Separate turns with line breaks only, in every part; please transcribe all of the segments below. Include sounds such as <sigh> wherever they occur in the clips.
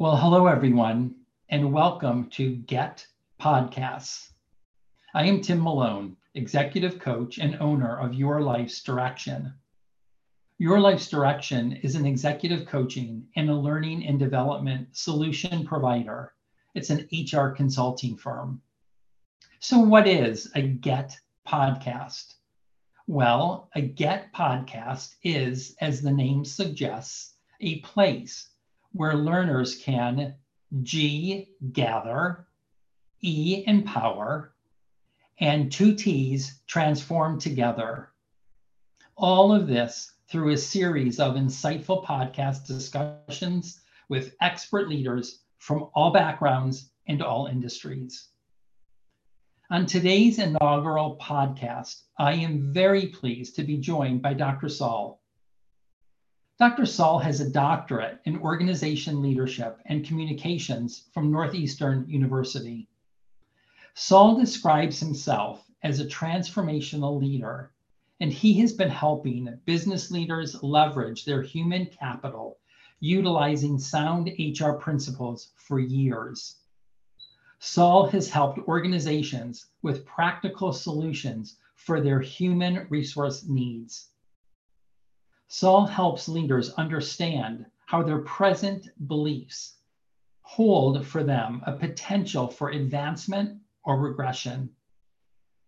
Well, hello, everyone, and welcome to Get Podcasts. I am Tim Malone, executive coach and owner of Your Life's Direction. Your Life's Direction is an executive coaching and a learning and development solution provider. It's an HR consulting firm. So, what is a Get podcast? Well, a Get podcast is, as the name suggests, a place where learners can G, gather, E, empower, and two T's transform together. All of this through a series of insightful podcast discussions with expert leaders from all backgrounds and all industries. On today's inaugural podcast, I am very pleased to be joined by Dr. Sol. Dr. Sol has a doctorate in organization leadership and communications from Northeastern University. Sol describes himself as a transformational leader, and he has been helping business leaders leverage their human capital utilizing sound HR principles for years. Sol has helped organizations with practical solutions for their human resource needs. Sol helps leaders understand how their present beliefs hold for them a potential for advancement or regression.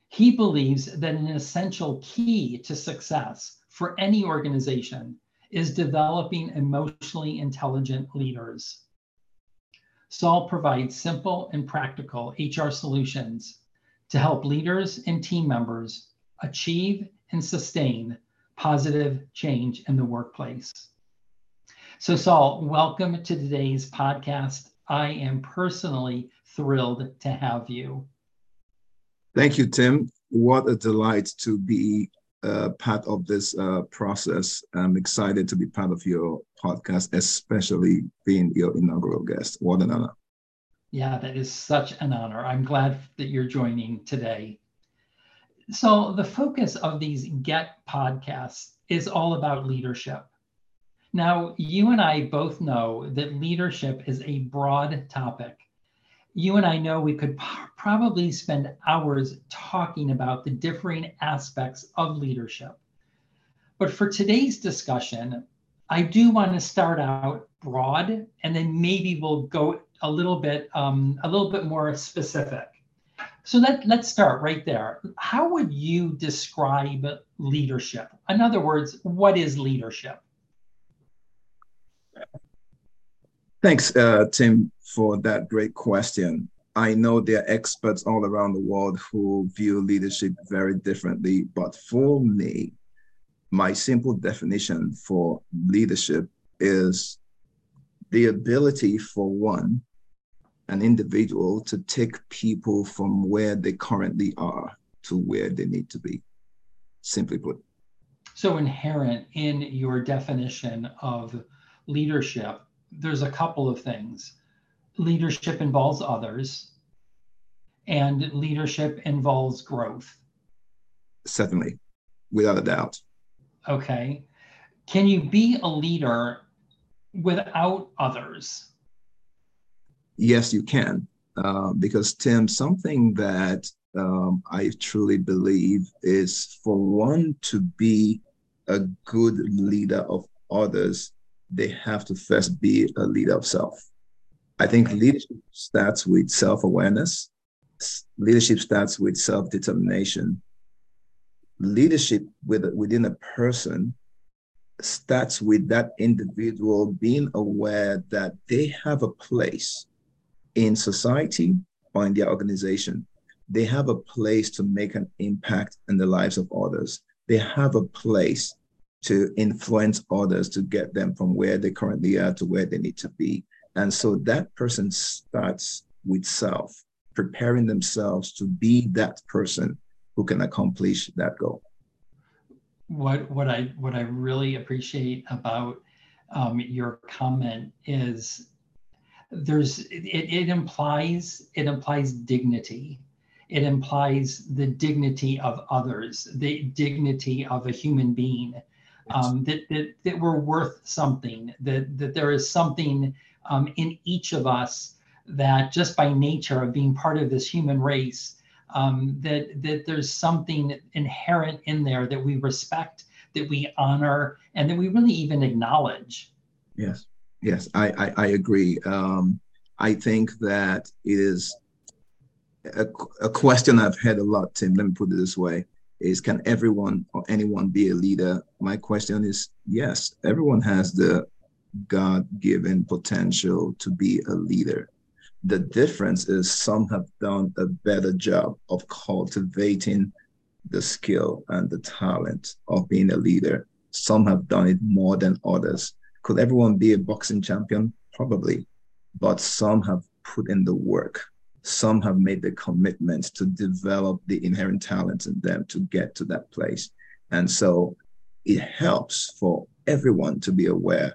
He believes that an essential key to success for any organization is developing emotionally intelligent leaders. Sol provides simple and practical HR solutions to help leaders and team members achieve and sustain positive change in the workplace. So, Sol, welcome to today's podcast. I am personally thrilled to have you.
Thank you, Tim. What a delight to be uh, part of this uh, process. I'm excited to be part of your podcast, especially being your inaugural guest. What an honor.
Yeah, that is such an honor. I'm glad that you're joining today. So, the focus of these Get podcasts is all about leadership. Now, you and I both know that leadership is a broad topic. You and I know we could p- probably spend hours talking about the differing aspects of leadership. But for today's discussion, I do want to start out broad and then maybe we'll go a little bit um, a little bit more specific. So let, let's start right there. How would you describe leadership? In other words, what is leadership?
Thanks, uh, Tim, for that great question. I know there are experts all around the world who view leadership very differently, but for me, my simple definition for leadership is the ability for one an individual to take people from where they currently are to where they need to be, simply put.
So, inherent in your definition of leadership, there's a couple of things. Leadership involves others, and leadership involves growth.
Certainly, without a doubt.
Okay. Can you be a leader without others?
Yes, you can. Uh, because Tim, something that um, I truly believe is for one to be a good leader of others, they have to first be a leader of self. I think leadership starts with self awareness, leadership starts with self determination. Leadership with, within a person starts with that individual being aware that they have a place in society or in their organization, they have a place to make an impact in the lives of others. They have a place to influence others to get them from where they currently are to where they need to be. And so that person starts with self, preparing themselves to be that person who can accomplish that goal.
What what I what I really appreciate about um, your comment is there's it, it implies it implies dignity. It implies the dignity of others the dignity of a human being um, that, that that we're worth something that that there is something um, in each of us that just by nature of being part of this human race, um, that that there's something inherent in there that we respect, that we honor, and that we really even acknowledge.
Yes, yes, I I, I agree. Um, I think that it is a, a question I've had a lot, Tim. Let me put it this way: Is can everyone or anyone be a leader? My question is yes. Everyone has the God-given potential to be a leader the difference is some have done a better job of cultivating the skill and the talent of being a leader. Some have done it more than others. Could everyone be a boxing champion? Probably. But some have put in the work. Some have made the commitment to develop the inherent talents in them to get to that place. And so it helps for everyone to be aware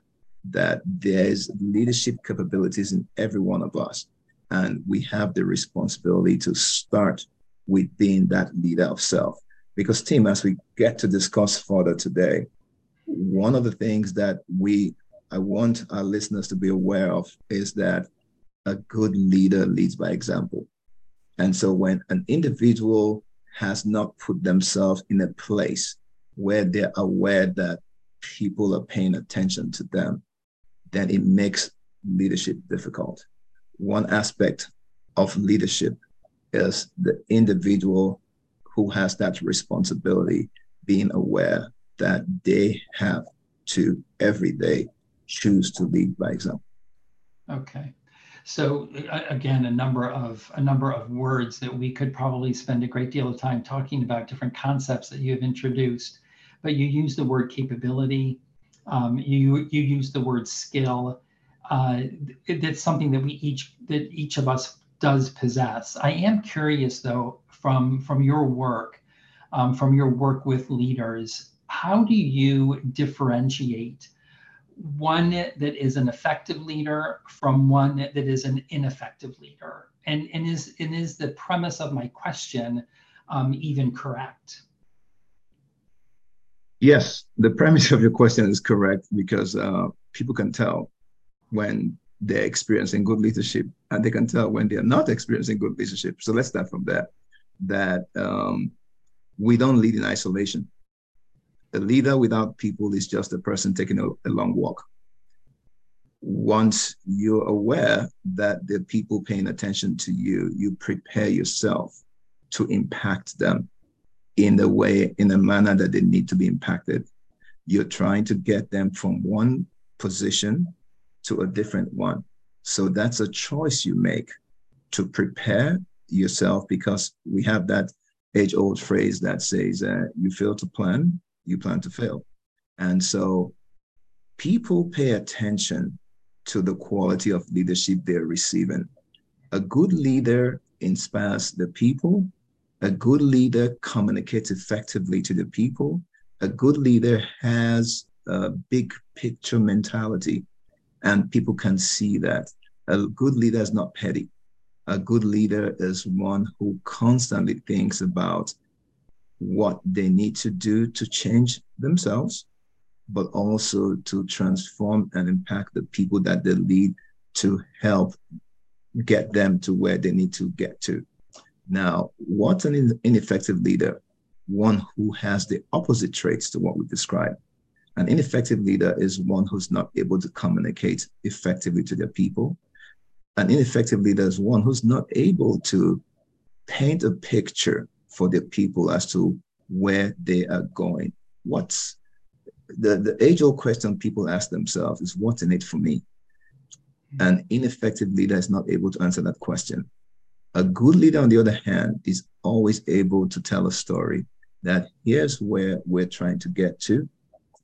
that there's leadership capabilities in every one of us and we have the responsibility to start with being that leader of self. Because, Tim, as we get to discuss further today, one of the things that we I want our listeners to be aware of is that a good leader leads by example. And so when an individual has not put themselves in a place where they're aware that people are paying attention to them, then it makes leadership difficult one aspect of leadership is the individual who has that responsibility being aware that they have to every day choose to lead by example.
Okay. So again, a number of a number of words that we could probably spend a great deal of time talking about different concepts that you have introduced, but you use the word capability, um, you you use the word skill, uh, that's something that we each that each of us does possess. I am curious though from from your work, um, from your work with leaders, how do you differentiate one that is an effective leader from one that is an ineffective leader? And and is and is the premise of my question um, even correct?
Yes, the premise of your question is correct because uh, people can tell when they're experiencing good leadership and they can tell when they're not experiencing good leadership. So let's start from there. That um, we don't lead in isolation. A leader without people is just a person taking a, a long walk. Once you're aware that the people paying attention to you, you prepare yourself to impact them in the way, in a manner that they need to be impacted. You're trying to get them from one position to a different one. So that's a choice you make to prepare yourself because we have that age old phrase that says, uh, you fail to plan, you plan to fail. And so people pay attention to the quality of leadership they're receiving. A good leader inspires the people. A good leader communicates effectively to the people. A good leader has a big picture mentality and people can see that. A good leader is not petty. A good leader is one who constantly thinks about what they need to do to change themselves, but also to transform and impact the people that they lead to help get them to where they need to get to. Now, what's an ineffective leader? One who has the opposite traits to what we described. An ineffective leader is one who's not able to communicate effectively to their people. An ineffective leader is one who's not able to paint a picture for their people as to where they are going. What's the, the age old question people ask themselves is what's in it for me? An ineffective leader is not able to answer that question. A good leader, on the other hand, is always able to tell a story that here's where we're trying to get to.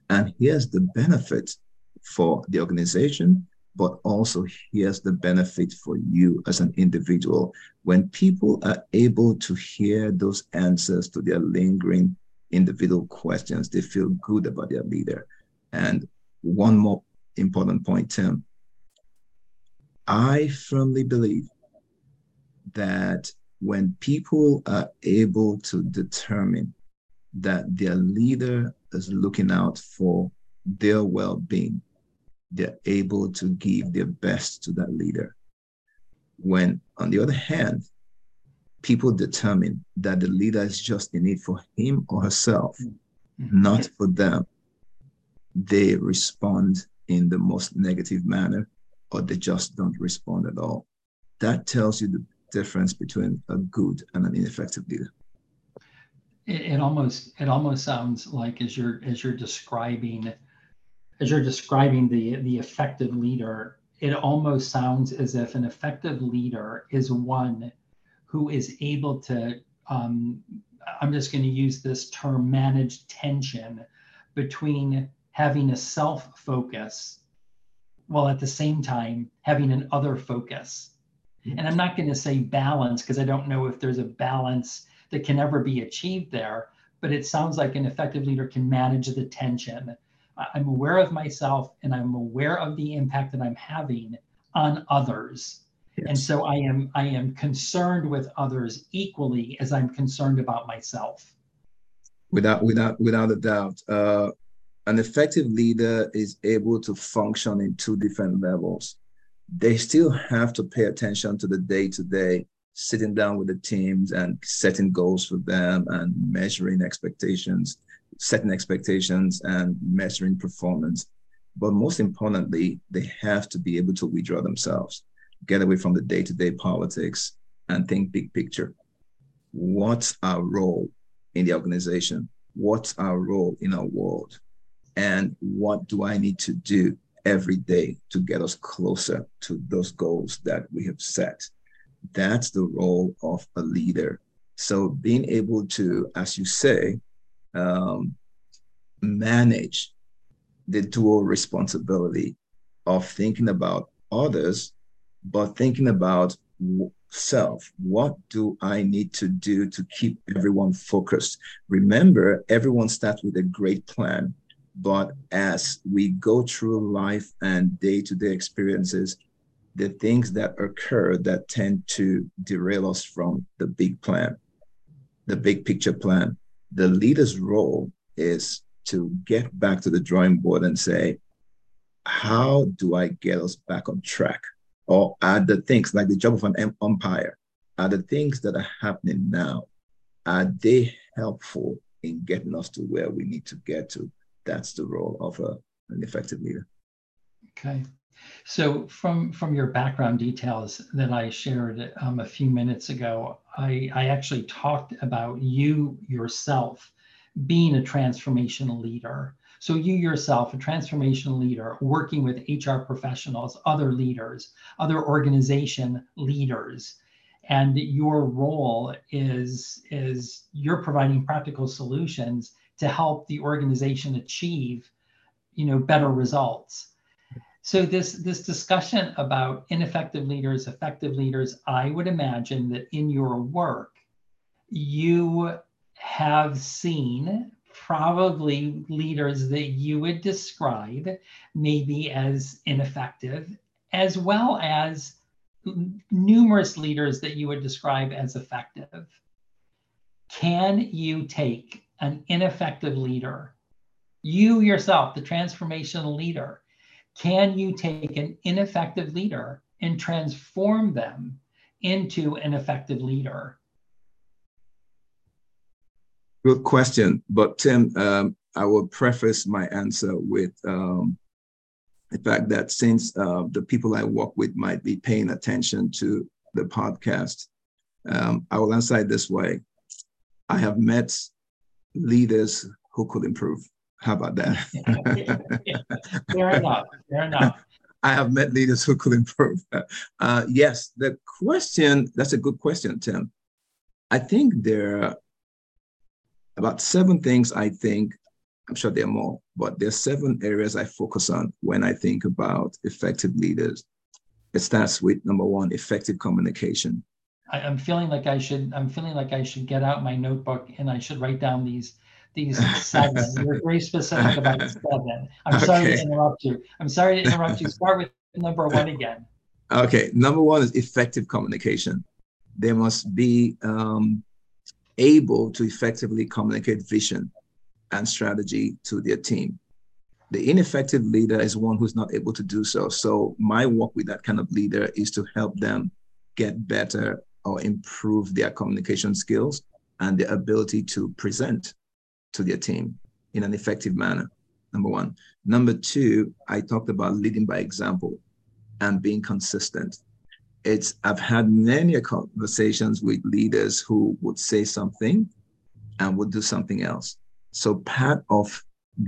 And here's the benefit for the organization, but also here's the benefit for you as an individual. When people are able to hear those answers to their lingering individual questions, they feel good about their leader. And one more important point, Tim. I firmly believe that when people are able to determine that their leader is looking out for their well being, they're able to give their best to that leader. When, on the other hand, people determine that the leader is just in it for him or herself, mm-hmm. not for them, they respond in the most negative manner or they just don't respond at all. That tells you the difference between a good and an ineffective leader.
It, it almost it almost sounds like as you're as you're describing as you're describing the the effective leader, it almost sounds as if an effective leader is one who is able to um, i'm just going to use this term manage tension between having a self focus while at the same time having an other focus. And i'm not going to say balance because i don't know if there's a balance that can ever be achieved there but it sounds like an effective leader can manage the tension i'm aware of myself and i'm aware of the impact that i'm having on others Yes. And so I am I am concerned with others equally as I'm concerned about myself.
Without without without a doubt. Uh, an effective leader is able to function in two different levels. They still have to pay attention to the day to day, sitting down with the teams and setting goals for them and measuring expectations, setting expectations and measuring performance. But most importantly, they have to be able to withdraw themselves get away from the day to day politics and think big picture. What's our role in the organization? What's our role in our world? And what do I need to do every day to get us closer to those goals that we have set? That's the role of a leader. So being able to, as you say, um, manage the dual responsibility of thinking about others but thinking about self. What do i need to do to keep everyone focused? Remember everyone starts with a great plan but as we go through life and day-to-day experiences the things that occur that tend to derail us from the big plan the big picture plan the leader's role is to get back to the drawing board and say how do i get us back on track or are the things like the job of an umpire, are the things that are happening now, are they helpful in getting us to where we need to get to? That's the role of a, an effective leader.
Okay. So from from your background details that I shared um, a few minutes ago, I, I actually talked about you yourself being a transformational leader so you yourself, a transformational leader, working with HR professionals, other leaders, other organization leaders, and your role is is you're providing practical solutions to help the organization achieve, you know, better results. So this this discussion about ineffective leaders, effective leaders, I would imagine that in your work, you have seen probably leaders that you would describe maybe as ineffective, as well as numerous leaders that you would describe as effective. Can you take an ineffective leader, you yourself, the transformational leader, can you take an ineffective leader and transform them into an effective leader?
Good question. But Tim, um, I will preface my answer with um, the fact that since uh, the people I work with might be paying attention to the podcast, um, I will answer it this way. I have met leaders who could improve. How about that? <laughs>
Fair enough. Fair enough.
I have met leaders who could improve. Uh, yes, the question, that's a good question, Tim. I think there are about seven things I think, I'm sure there are more, but there's seven areas I focus on when I think about effective leaders. It starts with number one, effective communication.
I, am feeling like I should, I'm feeling like I should get out my notebook and I should write down these these seven. <laughs> You're very specific about seven. I'm okay. sorry to interrupt you. I'm sorry to interrupt you. Start with number one again.
Okay, number one is effective communication. There must be um, able to effectively communicate vision and strategy to their team. The ineffective leader is one who's not able to do so. So my work with that kind of leader is to help them get better or improve their communication skills and their ability to present to their team in an effective manner. Number one. Number two, I talked about leading by example and being consistent. It's I've had many conversations with leaders who would say something and would do something else. So part of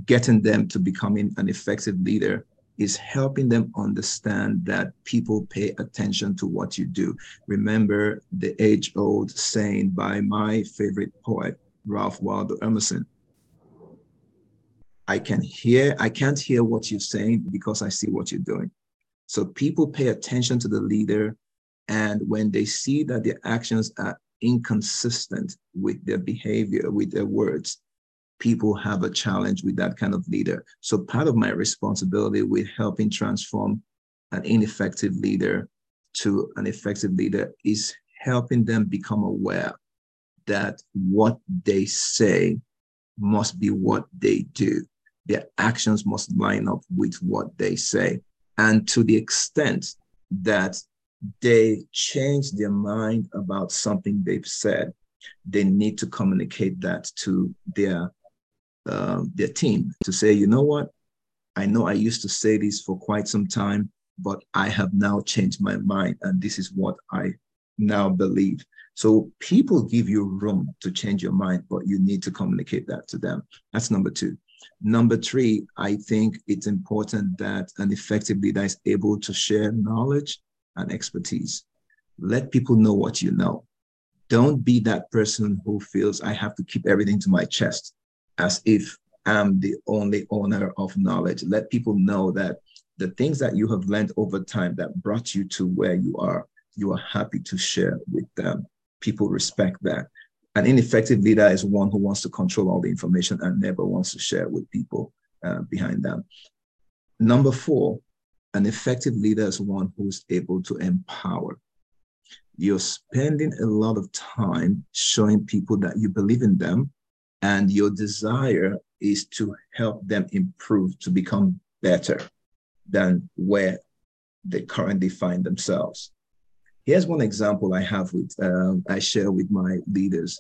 getting them to becoming an effective leader is helping them understand that people pay attention to what you do. Remember the age old saying by my favorite poet, Ralph Waldo Emerson I can hear, I can't hear what you're saying because I see what you're doing. So people pay attention to the leader. And when they see that their actions are inconsistent with their behavior, with their words, people have a challenge with that kind of leader. So part of my responsibility with helping transform an ineffective leader to an effective leader is helping them become aware that what they say must be what they do their actions must line up with what they say. And to the extent that they change their mind about something they've said, they need to communicate that to their uh, their team to say, you know what, I know I used to say this for quite some time, but I have now changed my mind, and this is what I now believe. So people give you room to change your mind, but you need to communicate that to them. That's number two. Number three, I think it's important that an effective leader is able to share knowledge and expertise. Let people know what you know. Don't be that person who feels I have to keep everything to my chest as if I'm the only owner of knowledge. Let people know that the things that you have learned over time that brought you to where you are, you are happy to share with them. People respect that. An ineffective leader is one who wants to control all the information and never wants to share with people uh, behind them. Number four, an effective leader is one who's able to empower. You're spending a lot of time showing people that you believe in them and your desire is to help them improve, to become better than where they currently find themselves. Here's one example I have with uh, I share with my leaders.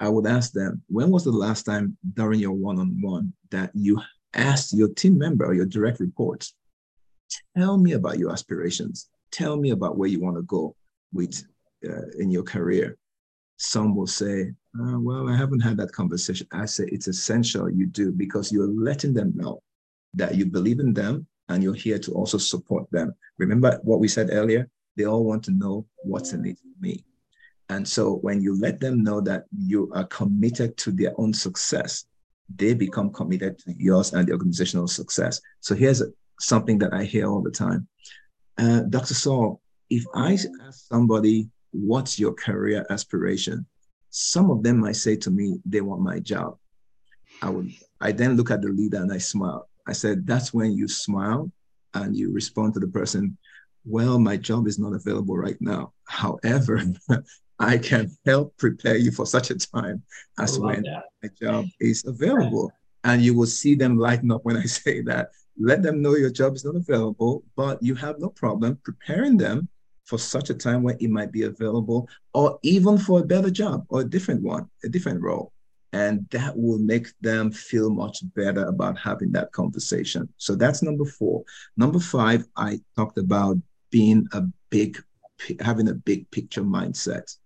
I would ask them, when was the last time during your one-on-one that you asked your team member or your direct reports, tell me about your aspirations, tell me about where you want to go with uh, in your career. Some will say, uh, well, I haven't had that conversation. I say it's essential you do because you're letting them know that you believe in them and you're here to also support them. Remember what we said earlier? They all want to know what's in it for me. And so when you let them know that you are committed to their own success, they become committed to yours and the organizational success. So here's something that I hear all the time. Uh, Dr. Sol, if I ask somebody, what's your career aspiration? Some of them might say to me, they want my job. I would, I then look at the leader and I smile. I said, that's when you smile and you respond to the person, well, my job is not available right now. However, <laughs> I can help prepare you for such a time as when that. my job is available. And you will see them lighten up when I <laughs> say that. Let them know your job is not available, but you have no problem preparing them for such a time when it might be available, or even for a better job or a different one, a different role. And that will make them feel much better about having that conversation. So that's number four. Number five, I talked about being a big, having a big picture mindset.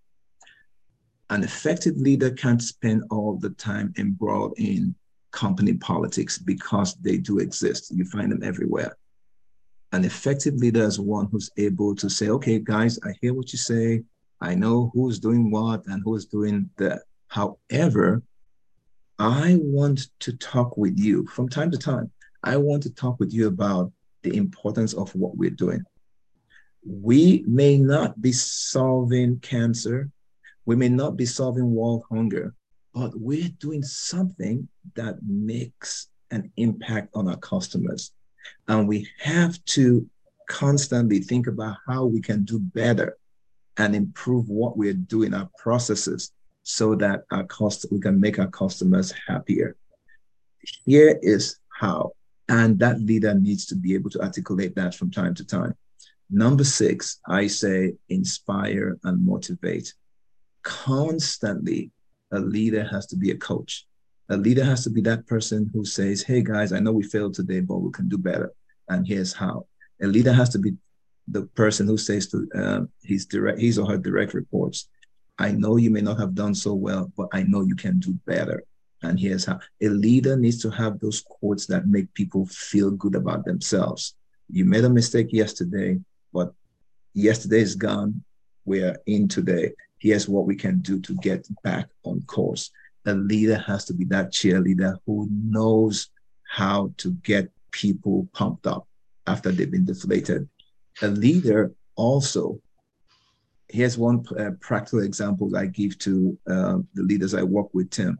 An effective leader can't spend all the time embroiled in company politics because they do exist. You find them everywhere. An effective leader is one who's able to say, okay, guys, I hear what you say. I know who's doing what and who's doing that. However, I want to talk with you from time to time. I want to talk with you about the importance of what we're doing. We may not be solving cancer, we may not be solving world hunger, but we're doing something that makes an impact on our customers. And we have to constantly think about how we can do better and improve what we're doing, our processes, so that our cost we can make our customers happier. Here is how And that leader needs to be able to articulate that from time to time. Number six, I say inspire and motivate. Constantly, a leader has to be a coach. A leader has to be that person who says, Hey guys, I know we failed today, but we can do better. And here's how. A leader has to be the person who says to uh, his direct, his or her direct reports, I know you may not have done so well, but I know you can do better. And here's how a leader needs to have those quotes that make people feel good about themselves. You made a mistake yesterday, yesterday is gone. We're in today. Here's what we can do to get back on course. A leader has to be that cheerleader who knows how to get people pumped up after they've been deflated. A leader also, here's one uh, practical example I give to uh, the leaders I work with, Tim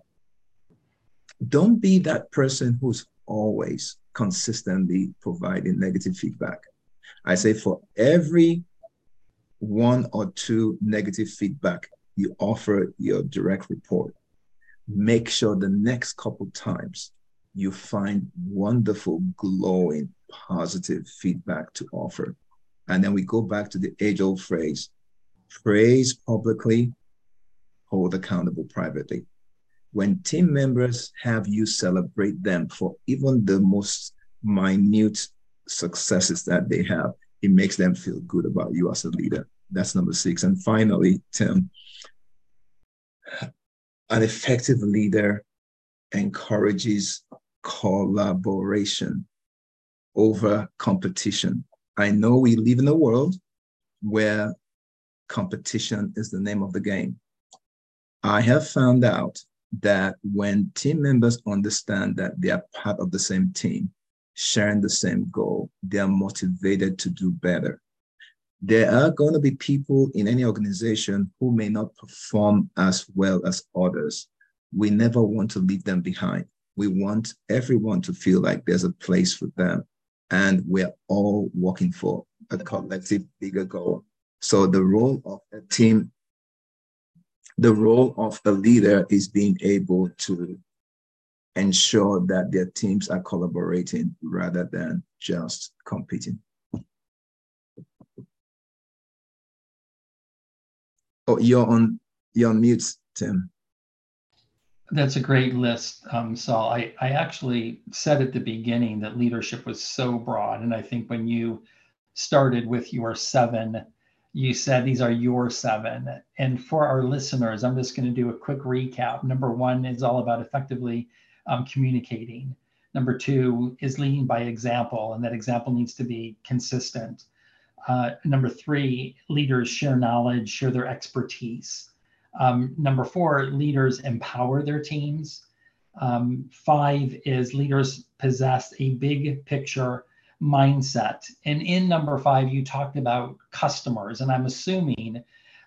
don't be that person who's always consistently providing negative feedback. I say for every one or two negative feedback you offer your direct report, make sure the next couple times you find wonderful, glowing, positive feedback to offer. And then we go back to the age old phrase praise publicly, hold accountable privately when team members have you celebrate them for even the most minute successes that they have, it makes them feel good about you as a leader. That's number six. And finally, Tim, an effective leader encourages collaboration over competition. I know we live in a world where competition is the name of the game. I have found out that when team members understand that they are part of the same team, sharing the same goal, they are motivated to do better. There are going to be people in any organization who may not perform as well as others. We never want to leave them behind. We want everyone to feel like there's a place for them and we're all working for a collective bigger goal. So the role of a team the role of a leader is being able to ensure that their teams are collaborating rather than just competing. Oh, you're on you're on mute, Tim.
That's a great list, um, Sol. I, I actually said at the beginning that leadership was so broad. And I think when you started with your seven you said these are your seven. And for our listeners, I'm just going to do a quick recap. Number one is all about effectively um, communicating. Number two is leading by example, and that example needs to be consistent. Uh, number three, leaders share knowledge, share their expertise. Um, number four, leaders empower their teams. Um, five is leaders possess a big picture mindset. And in number five, you talked about customers, and I'm assuming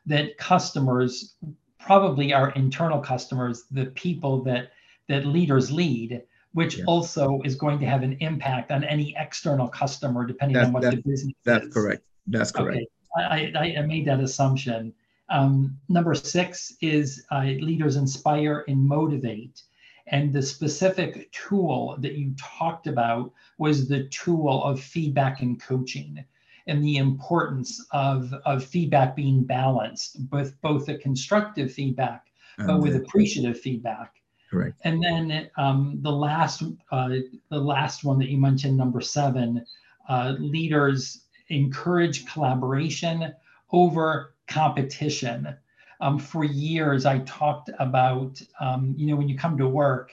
that customers probably are internal customers, the people that that leaders lead, which yeah. also is going to have an impact on any external customer, depending on what the business
that's is. correct. That's correct. Okay.
I, I, I made that assumption. Um, number six is uh, leaders inspire and motivate. And the specific tool that you talked about was the tool of feedback and coaching and the importance of, of feedback being balanced with both the constructive feedback, but with appreciative feedback.
Correct.
And then um, the last uh, the last one that you mentioned, number seven, uh, leaders encourage collaboration over competition um, for years I talked about, um, you know, when you come to work,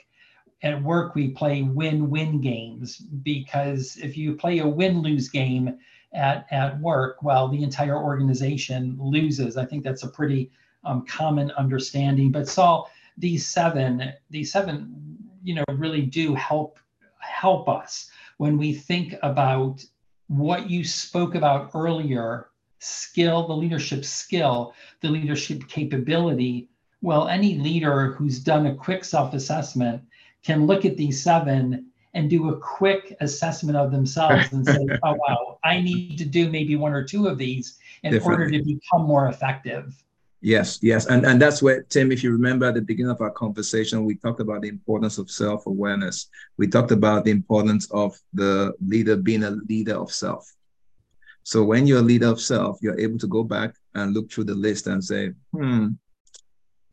at work we play win-win games because if you play a win-lose game at, at work, well, the entire organization loses. I think that's a pretty um, common understanding. But Sol, these seven, these seven, you know, really do help help us when we think about what you spoke about earlier skill, the leadership skill, the leadership capability. Well, any leader who's done a quick self assessment can look at these seven and do a quick assessment of themselves and say, <laughs> oh, wow, I need to do maybe one or two of these in Definitely. order to become more effective.
Yes, yes. And, and that's where, Tim, if you remember at the beginning of our conversation, we talked about the importance of self awareness. We talked about the importance of the leader being a leader of self. So when you're a leader of self, you're able to go back and look through the list and say, hmm,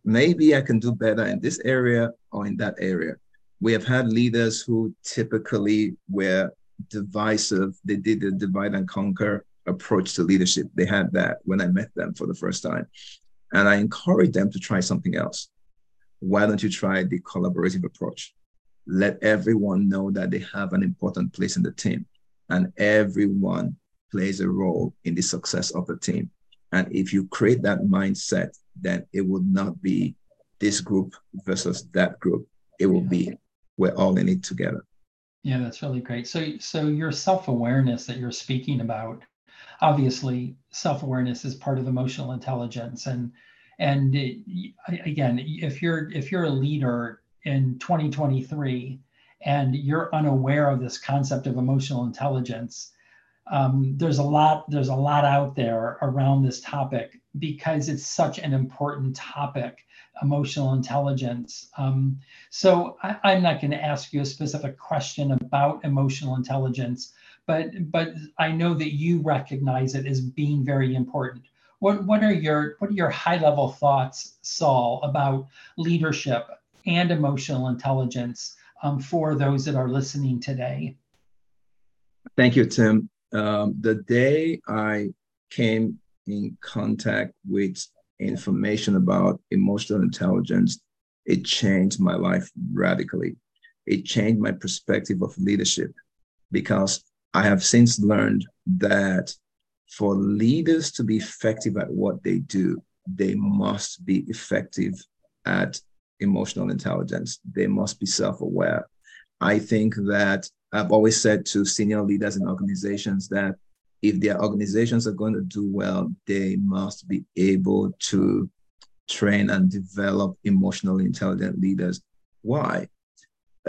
maybe I can do better in this area or in that area. We have had leaders who typically were divisive. They did the divide and conquer approach to leadership. They had that when I met them for the first time. And I encourage them to try something else. Why don't you try the collaborative approach? Let everyone know that they have an important place in the team and everyone plays a role in the success of the team. And if you create that mindset, then it would not be this group versus that group. It will yeah. be we're all in it together.
Yeah, that's really great. So, so your self-awareness that you're speaking about, obviously, self-awareness is part of emotional intelligence, and and it, again, if you're if you're a leader in 2023 and you're unaware of this concept of emotional intelligence, um, there's a lot there's a lot out there around this topic because it's such an important topic emotional intelligence. Um, so I, I'm not going to ask you a specific question about emotional intelligence, but but I know that you recognize it as being very important. What what are your what are your high level thoughts, Sol, about leadership and emotional intelligence um, for those that are listening today?
Thank you, Tim. Um, the day I came in contact with information about emotional intelligence, it changed my life radically. It changed my perspective of leadership because I have since learned that for leaders to be effective at what they do, they must be effective at emotional intelligence. They must be self aware. I think that I've always said to senior leaders in organizations that if their organizations are going to do well, they must be able to train and develop emotionally intelligent leaders. Why?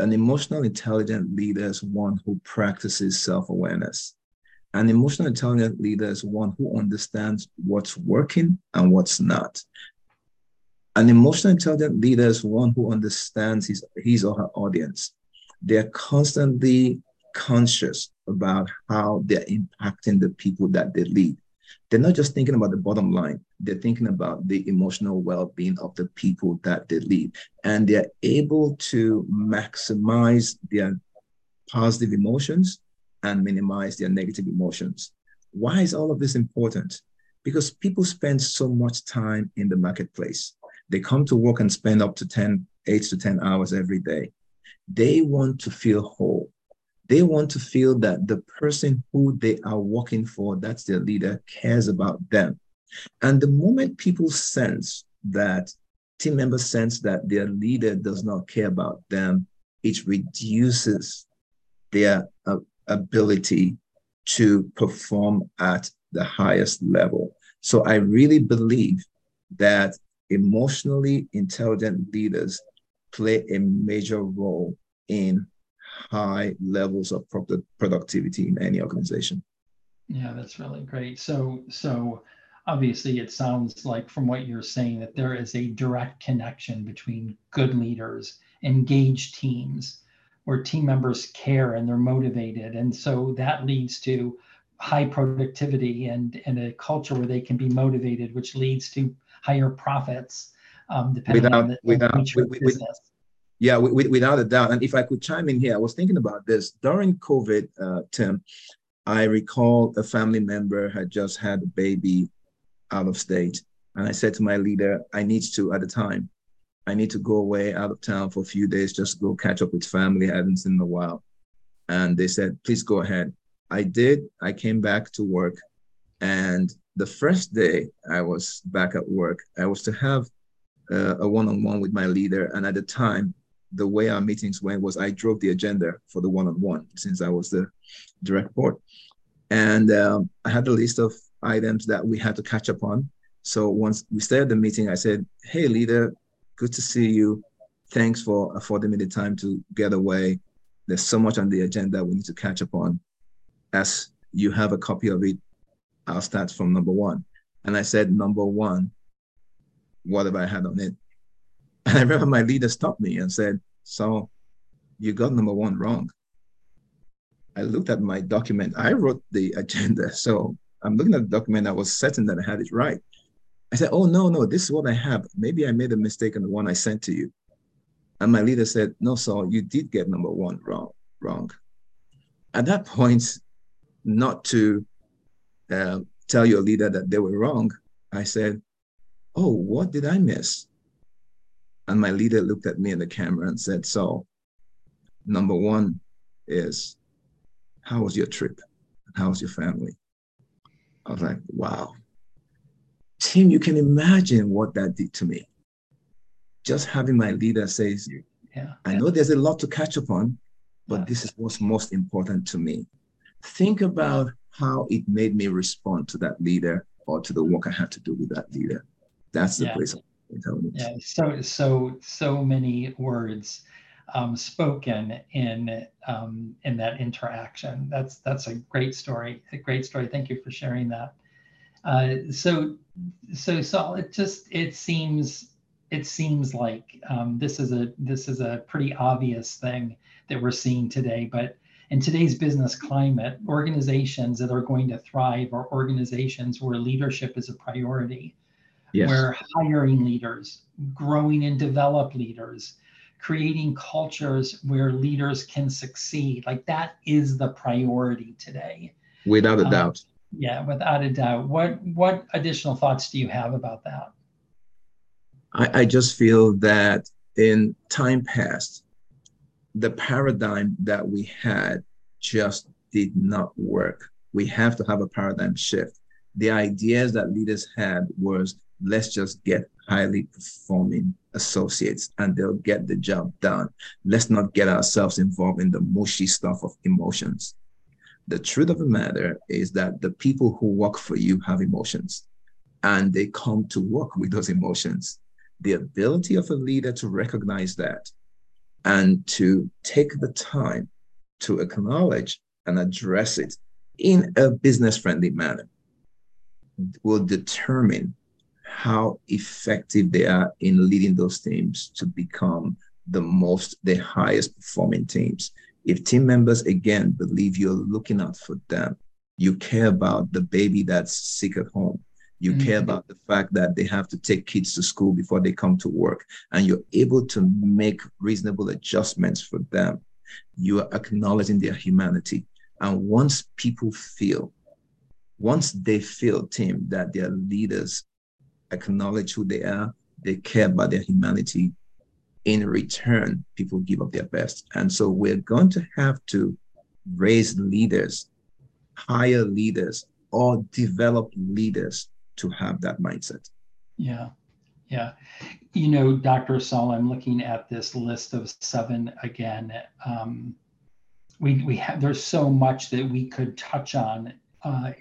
An emotional intelligent leader is one who practices self awareness. An emotional intelligent leader is one who understands what's working and what's not. An emotional intelligent leader is one who understands his, his or her audience. They're constantly conscious about how they're impacting the people that they lead. They're not just thinking about the bottom line, they're thinking about the emotional well being of the people that they lead. And they're able to maximize their positive emotions and minimize their negative emotions. Why is all of this important? Because people spend so much time in the marketplace. They come to work and spend up to 10, 8 to 10 hours every day. They want to feel whole. They want to feel that the person who they are working for, that's their leader, cares about them. And the moment people sense that, team members sense that their leader does not care about them, it reduces their uh, ability to perform at the highest level. So I really believe that emotionally intelligent leaders play a major role in high levels of productivity in any organization.
Yeah, that's really great. So, so obviously, it sounds like from what you're saying that there is a direct connection between good leaders, engaged teams, where team members care and they're motivated, and so that leads to high productivity and and a culture where they can be motivated, which leads to higher profits. Um, depending without, on the, without, the business.
Yeah, without a doubt. And if I could chime in here, I was thinking about this during COVID, uh, Tim. I recall a family member had just had a baby out of state. And I said to my leader, I need to, at the time, I need to go away out of town for a few days, just go catch up with family. I hadn't seen in a while. And they said, please go ahead. I did. I came back to work. And the first day I was back at work, I was to have uh, a one on one with my leader. And at the time, the way our meetings went was I drove the agenda for the one-on-one since I was the direct report. And um, I had a list of items that we had to catch up on. So once we started the meeting, I said, hey, leader, good to see you. Thanks for affording me the time to get away. There's so much on the agenda we need to catch up on. As you have a copy of it, I'll start from number one. And I said, number one, whatever I had on it. And I remember my leader stopped me and said, So you got number one wrong. I looked at my document. I wrote the <laughs> agenda. So I'm looking at the document. I was certain that I had it right. I said, Oh, no, no, this is what I have. Maybe I made a mistake on the one I sent to you. And my leader said, No, Sol, you did get number one wrong. Wrong. At that point, not to uh, tell your leader that they were wrong, I said, Oh, what did I miss? And my leader looked at me in the camera and said, So, number one is, how was your trip? How was your family? I was like, wow. Tim, you can imagine what that did to me. Just having my leader say, yeah, I know there's a lot to catch up on, but yeah. this is what's most important to me. Think about how it made me respond to that leader or to the work I had to do with that leader. That's the place
yeah, so so so many words um, spoken in um, in that interaction. That's that's a great story. A great story. Thank you for sharing that. Uh, so so Sol, it just it seems it seems like um, this is a this is a pretty obvious thing that we're seeing today, but in today's business climate, organizations that are going to thrive are organizations where leadership is a priority yes. where hiring leaders, growing and develop leaders, creating cultures where leaders can succeed. Like that is the priority today.
Without a um, doubt.
Yeah, without a doubt. What what additional thoughts do you have about that?
I, I just feel that in time past, the paradigm that we had just did not work. We have to have a paradigm shift. The ideas that leaders had was let's just get highly performing associates and they'll get the job done. Let's not get ourselves involved in the mushy stuff of emotions. The truth of the matter is that the people who work for you have emotions and they come to work with those emotions. The ability of a leader to recognize that and to take the time to acknowledge and address it in a business friendly manner will determine how effective they are in leading those teams to become the most, the highest performing teams. If team members, again, believe you're looking out for them, you care about the baby that's sick at home, you mm-hmm. care about the fact that they have to take kids to school before they come to work, and you're able to make reasonable adjustments for them. You are acknowledging their humanity. And once people feel, once they feel, Tim, that their leaders acknowledge who they are, they care about their humanity. In return, people give up their best. And so we're going to have to raise leaders, hire leaders, or develop leaders to have that mindset.
Yeah. Yeah. You know, Dr. Sol, I'm looking at this list of seven again. Um, we, we have, there's so much that we could touch on. Uh,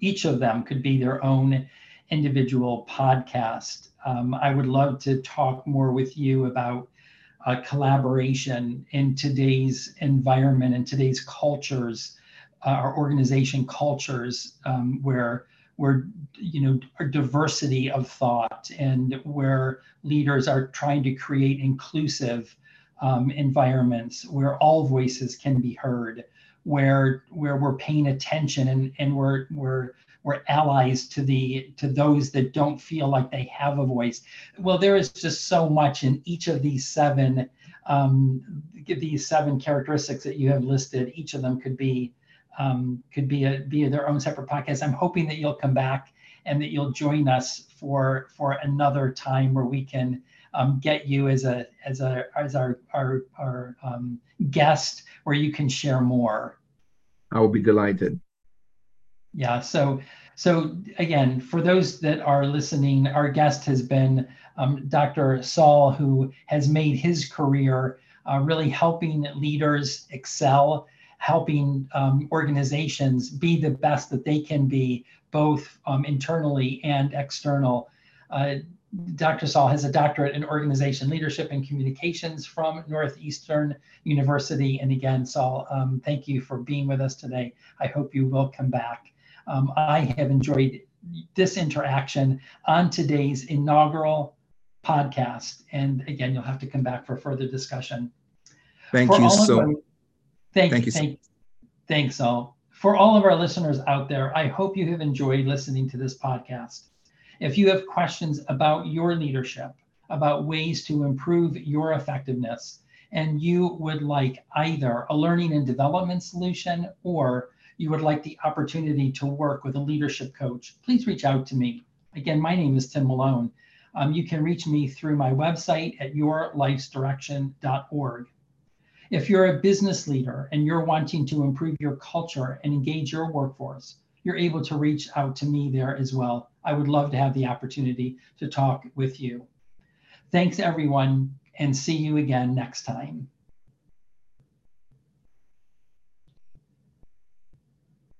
each of them could be their own individual podcast. Um, I would love to talk more with you about uh, collaboration in today's environment and today's cultures, uh, our organization cultures, um, where where you know a diversity of thought and where leaders are trying to create inclusive um, environments where all voices can be heard, where where we're paying attention and and we're we're we're allies to the to those that don't feel like they have a voice. Well, there is just so much in each of these seven um, these seven characteristics that you have listed. Each of them could be um, could be a be their own separate podcast. I'm hoping that you'll come back and that you'll join us for for another time where we can um, get you as a as a as our our our um, guest where you can share more.
I will be delighted.
Yeah. So, so again, for those that are listening, our guest has been um, Dr. Sol, who has made his career uh, really helping leaders excel, helping um, organizations be the best that they can be, both um, internally and external. Uh, Dr. Sol has a doctorate in organization leadership and communications from Northeastern University. And again, Sol, um, thank you for being with us today. I hope you will come back. Um, I have enjoyed this interaction on today's inaugural podcast. And again, you'll have to come back for further discussion.
Thank for you so
much. Thank, thank you. Thank, thanks all. For all of our listeners out there, I hope you have enjoyed listening to this podcast. If you have questions about your leadership, about ways to improve your effectiveness, and you would like either a learning and development solution or you would like the opportunity to work with a leadership coach, please reach out to me. Again, my name is Tim Malone. Um, you can reach me through my website at yourlifesdirection.org. If you're a business leader and you're wanting to improve your culture and engage your workforce, you're able to reach out to me there as well. I would love to have the opportunity to talk with you. Thanks, everyone, and see you again next time.